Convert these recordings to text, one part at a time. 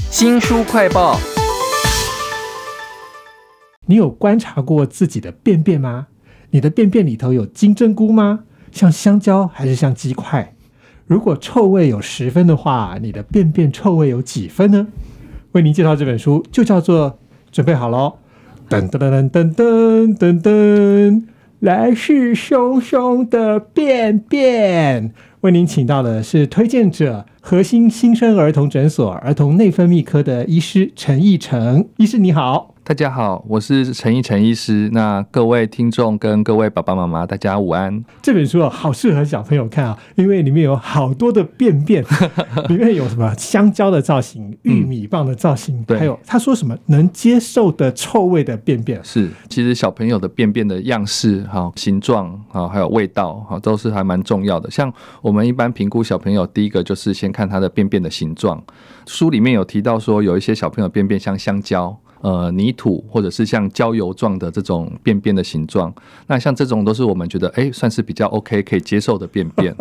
新书快报，你有观察过自己的便便吗？你的便便里头有金针菇吗？像香蕉还是像鸡块？如果臭味有十分的话，你的便便臭味有几分呢？为您介绍这本书，就叫做准备好喽！噔噔噔噔噔噔噔，来势汹汹的便便。为您请到的是推荐者核心新生儿童诊所儿童内分泌科的医师陈义成医师，你好。大家好，我是陈奕陈医师。那各位听众跟各位爸爸妈妈，大家午安。这本书啊，好适合小朋友看啊，因为里面有好多的便便，里面有什么香蕉的造型、玉米棒的造型，对还有他说什么能接受的臭味的便便。是，其实小朋友的便便的样式、哈形状、哈还有味道、哈都是还蛮重要的。像我们一般评估小朋友，第一个就是先看他的便便的形状。书里面有提到说，有一些小朋友便便像香蕉。呃，泥土或者是像焦油状的这种便便的形状，那像这种都是我们觉得哎、算是比较 OK 可以接受的便便。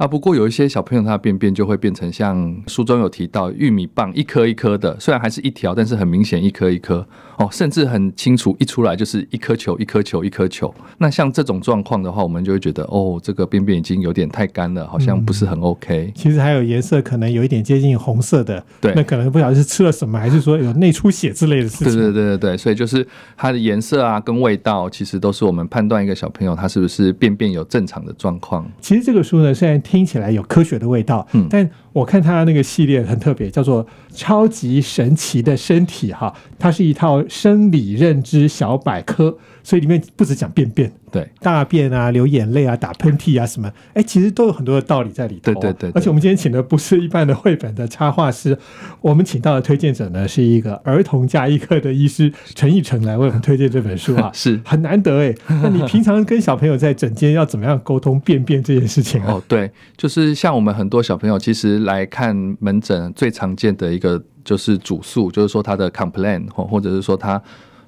啊，不过有一些小朋友他的便便就会变成像书中有提到玉米棒一颗一颗的，虽然还是一条，但是很明显一颗一颗哦，甚至很清楚一出来就是一颗球一颗球一颗球。那像这种状况的话，我们就会觉得哦，这个便便已经有点太干了，好像不是很 OK。其实还有颜色可能有一点接近红色的，对那可能不晓得是吃了什么，还是说有内出血之类的事对情。对对对对，所以就是它的颜色啊跟味道，其实都是我们判断一个小朋友他是不是便便有正常的状况。其实这个书呢，虽然听起来有科学的味道，嗯但我看它那个系列很特别，叫做《超级神奇的身体》哈，它是一套生理认知小百科，所以里面不止讲便便。对，大便啊、流眼泪啊、打喷嚏啊什么，哎，其实都有很多的道理在里头。对对对对而且我们今天请的不是一般的绘本的插画师，我们请到的推荐者呢是一个儿童加医科的医师陈奕成来为我们推荐这本书啊，是很难得哎。那你平常跟小朋友在诊间要怎么样沟通便便这件事情啊？哦，对，就是像我们很多小朋友，其实来看门诊最常见的一个就是主诉，就是说他的 complain 或或者是说他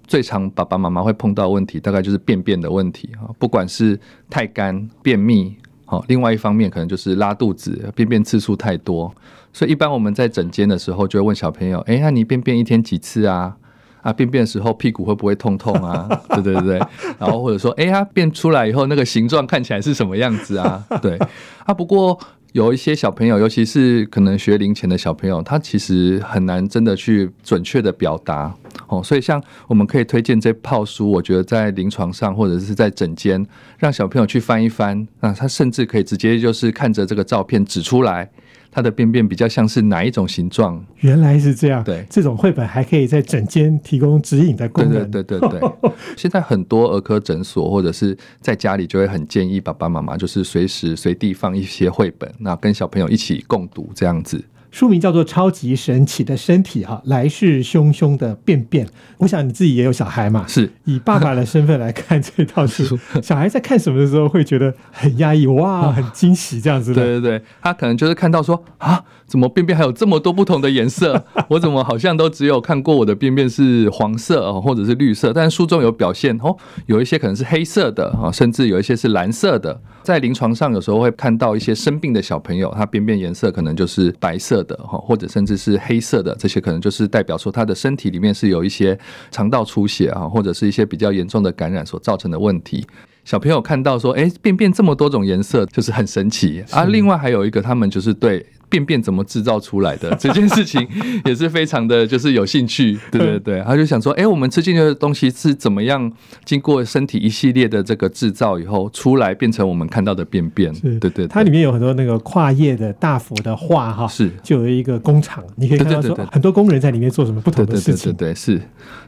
最常爸爸妈妈会碰到的问题，大概就是便便的问题啊，不管是太干、便秘。好，另外一方面可能就是拉肚子，便便次数太多，所以一般我们在诊间的时候就会问小朋友：，诶，那你便便一天几次啊？啊，便便的时候屁股会不会痛痛啊？对对对，然后或者说，哎、它便出来以后那个形状看起来是什么样子啊？对，啊，不过有一些小朋友，尤其是可能学龄前的小朋友，他其实很难真的去准确的表达哦，所以像我们可以推荐这套书，我觉得在临床上或者是在诊间，让小朋友去翻一翻，那他甚至可以直接就是看着这个照片指出来。他的便便比较像是哪一种形状？原来是这样，对这种绘本还可以在诊间提供指引的功对能。对对对对，现在很多儿科诊所或者是在家里就会很建议爸爸妈妈就是随时随地放一些绘本，那跟小朋友一起共读这样子。书名叫做《超级神奇的身体》哈，来势汹汹的便便。我想你自己也有小孩嘛，是以爸爸的身份来看这套 书，小孩在看什么的时候会觉得很压抑，哇，很惊喜这样子的。对对对，他可能就是看到说啊，怎么便便还有这么多不同的颜色？我怎么好像都只有看过我的便便是黄色哦，或者是绿色，但是书中有表现哦，有一些可能是黑色的啊，甚至有一些是蓝色的。在临床上有时候会看到一些生病的小朋友，他便便颜色可能就是白色的哈，或者甚至是黑色的，这些可能就是代表说他的身体里面是有一些肠道出血啊，或者是一些比较严重的感染所造成的问题。小朋友看到说，哎，便便这么多种颜色，就是很神奇啊。另外还有一个，他们就是对便便怎么制造出来的这件事情，也是非常的就是有兴趣。对对对，他就想说，哎，我们吃进去的东西是怎么样经过身体一系列的这个制造以后出来，变成我们看到的便便。对对对，它里面有很多那个跨页的大幅的画哈，是就有一个工厂，你可以看到对对对对说很多工人在里面做什么不同对对对对的事情。对，是。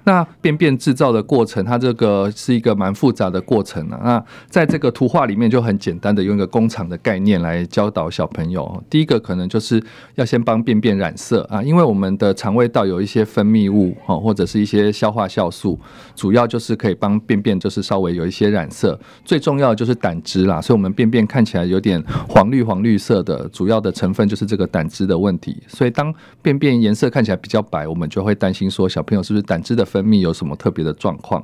那便便制造的过程，它这个是一个蛮复杂的过程啊。那在这个图画里面，就很简单的用一个工厂的概念来教导小朋友。第一个可能就是要先帮便便染色啊，因为我们的肠胃道有一些分泌物哦，或者是一些消化酵素，主要就是可以帮便便就是稍微有一些染色。最重要的就是胆汁啦，所以我们便便看起来有点黄绿黄绿色的，主要的成分就是这个胆汁的问题。所以当便便颜色看起来比较白，我们就会担心说小朋友是不是胆汁的分泌有什么特别的状况。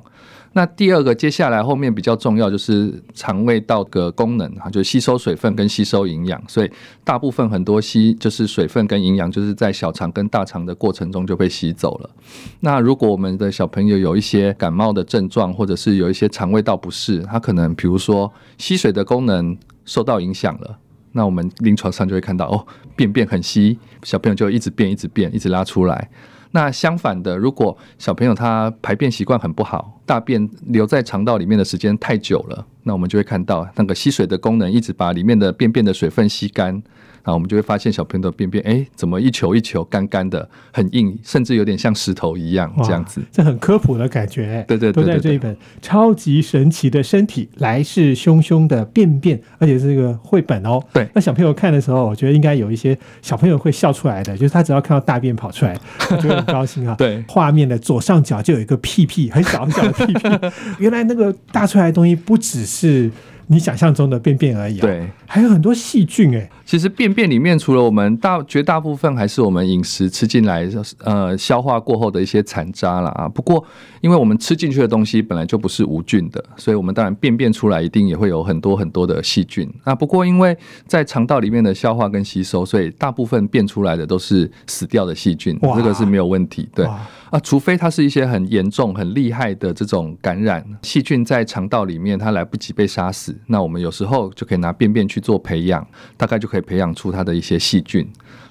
那第二个，接下来后面比较重要就是肠胃道的功能啊，就是吸收水分跟吸收营养，所以大部分很多吸就是水分跟营养，就是在小肠跟大肠的过程中就被吸走了。那如果我们的小朋友有一些感冒的症状，或者是有一些肠胃道不适，他可能比如说吸水的功能受到影响了，那我们临床上就会看到哦，便便很稀，小朋友就一直便，一直便，一直拉出来。那相反的，如果小朋友他排便习惯很不好，大便留在肠道里面的时间太久了，那我们就会看到那个吸水的功能一直把里面的便便的水分吸干。啊，我们就会发现小朋友的便便，哎，怎么一球一球干干的，很硬，甚至有点像石头一样这样子。这很科普的感觉，对对，都在这一本超级神奇的身体来势汹汹的便便，而且是这个绘本哦。对，那小朋友看的时候，我觉得应该有一些小朋友会笑出来的，就是他只要看到大便跑出来，就很高兴啊。对，画面的左上角就有一个屁屁，很小很小的屁屁，原来那个大出来的东西不只是。你想象中的便便而已，对，还有很多细菌哎。其实便便里面除了我们大绝大部分还是我们饮食吃进来呃消化过后的一些残渣啦啊。不过因为我们吃进去的东西本来就不是无菌的，所以我们当然便便出来一定也会有很多很多的细菌。那不过因为在肠道里面的消化跟吸收，所以大部分变出来的都是死掉的细菌，这个是没有问题。对啊，除非它是一些很严重、很厉害的这种感染细菌在肠道里面，它来不及被杀死。那我们有时候就可以拿便便去做培养，大概就可以培养出它的一些细菌。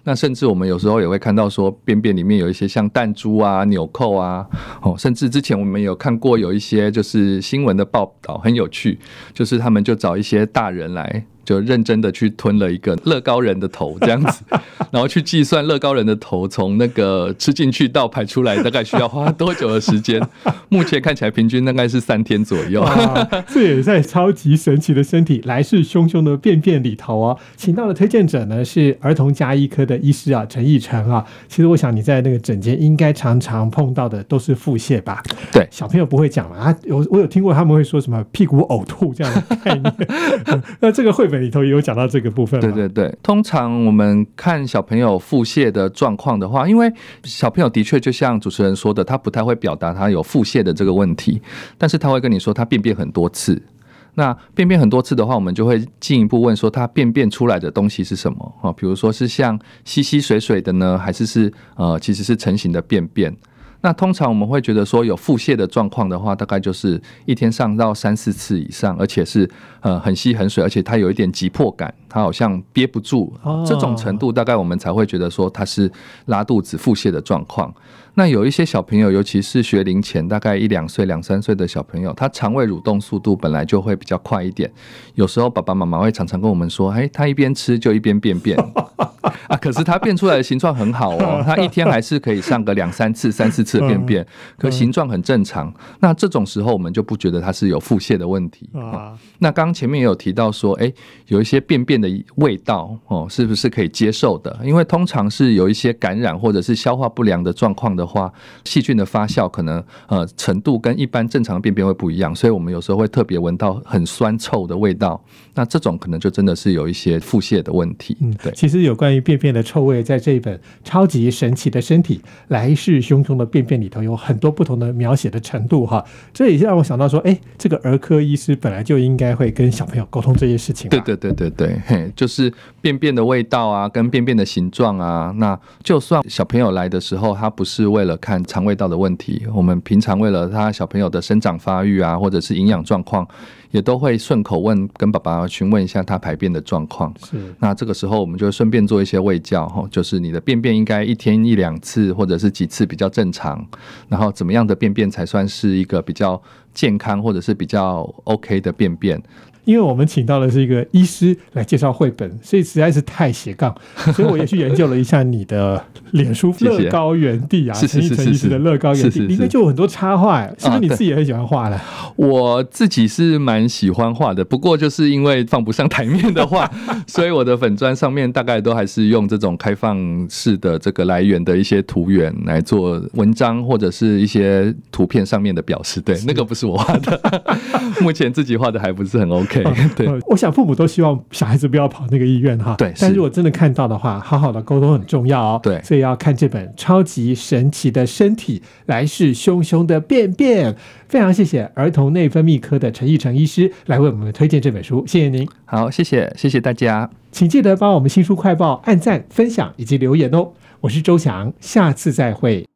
那甚至我们有时候也会看到说，便便里面有一些像弹珠啊、纽扣啊，哦，甚至之前我们有看过有一些就是新闻的报道，很有趣，就是他们就找一些大人来。就认真的去吞了一个乐高人的头，这样子，然后去计算乐高人的头从那个吃进去到排出来大概需要花多久的时间。目前看起来平均大概是三天左右。这也在超级神奇的身体来势汹汹的便便里头哦，请到的推荐者呢是儿童加医科的医师啊陈奕成啊。其实我想你在那个诊间应该常常碰到的都是腹泻吧？对，小朋友不会讲嘛？啊，有我有听过他们会说什么屁股呕吐这样的概念。那这个绘本。里头也有讲到这个部分。对对对，通常我们看小朋友腹泻的状况的话，因为小朋友的确就像主持人说的，他不太会表达他有腹泻的这个问题，但是他会跟你说他便便很多次。那便便很多次的话，我们就会进一步问说他便便出来的东西是什么啊？比如说是像稀稀水水的呢，还是是呃其实是成型的便便？那通常我们会觉得说有腹泻的状况的话，大概就是一天上到三四次以上，而且是呃很稀很水，而且它有一点急迫感，它好像憋不住，这种程度大概我们才会觉得说他是拉肚子腹泻的状况。那有一些小朋友，尤其是学龄前，大概一两岁、两三岁的小朋友，他肠胃蠕动速度本来就会比较快一点，有时候爸爸妈妈会常常跟我们说：“哎，他一边吃就一边便便 啊。”可是他变出来的形状很好哦，他一天还是可以上个两三次、三四次便便，可形状很正常。那这种时候，我们就不觉得他是有腹泻的问题啊。那刚前面也有提到说，哎，有一些便便的味道哦，是不是可以接受的？因为通常是有一些感染或者是消化不良的状况的。话细菌的发酵可能呃程度跟一般正常便便会不一样，所以我们有时候会特别闻到很酸臭的味道。那这种可能就真的是有一些腹泻的问题。嗯，对。其实有关于便便的臭味，在这一本超级神奇的身体来势汹汹的便便里头，有很多不同的描写的程度哈。这也让我想到说，哎，这个儿科医师本来就应该会跟小朋友沟通这些事情。对对对对对，嘿，就是便便的味道啊，跟便便的形状啊。那就算小朋友来的时候，他不是为为了看肠胃道的问题，我们平常为了他小朋友的生长发育啊，或者是营养状况，也都会顺口问跟爸爸询问一下他排便的状况。是，那这个时候我们就顺便做一些喂教哈，就是你的便便应该一天一两次或者是几次比较正常，然后怎么样的便便才算是一个比较健康或者是比较 OK 的便便。因为我们请到的是一个医师来介绍绘本，所以实在是太斜杠，所以我也去研究了一下你的脸书乐高园地啊，陈奕陈医师的乐高园地里面就有很多插画，是不是你自己也很喜欢画的？我自己是蛮喜欢画的，不过就是因为放不上台面的话，所以我的粉砖上面大概都还是用这种开放式的这个来源的一些图源来做文章或者是一些图片上面的表示。对，那个不是我画的，目前自己画的还不是很 OK。对对呃我想父母都希望小孩子不要跑那个医院哈。对是但如果真的看到的话，好好的沟通很重要哦。对所以要看这本超级神奇的身体来势汹汹的便便。非常谢谢儿童内分泌科的陈义成医师来为我们推荐这本书，谢谢您。好，谢谢谢谢大家。请记得帮我们新书快报按赞、分享以及留言哦。我是周翔，下次再会。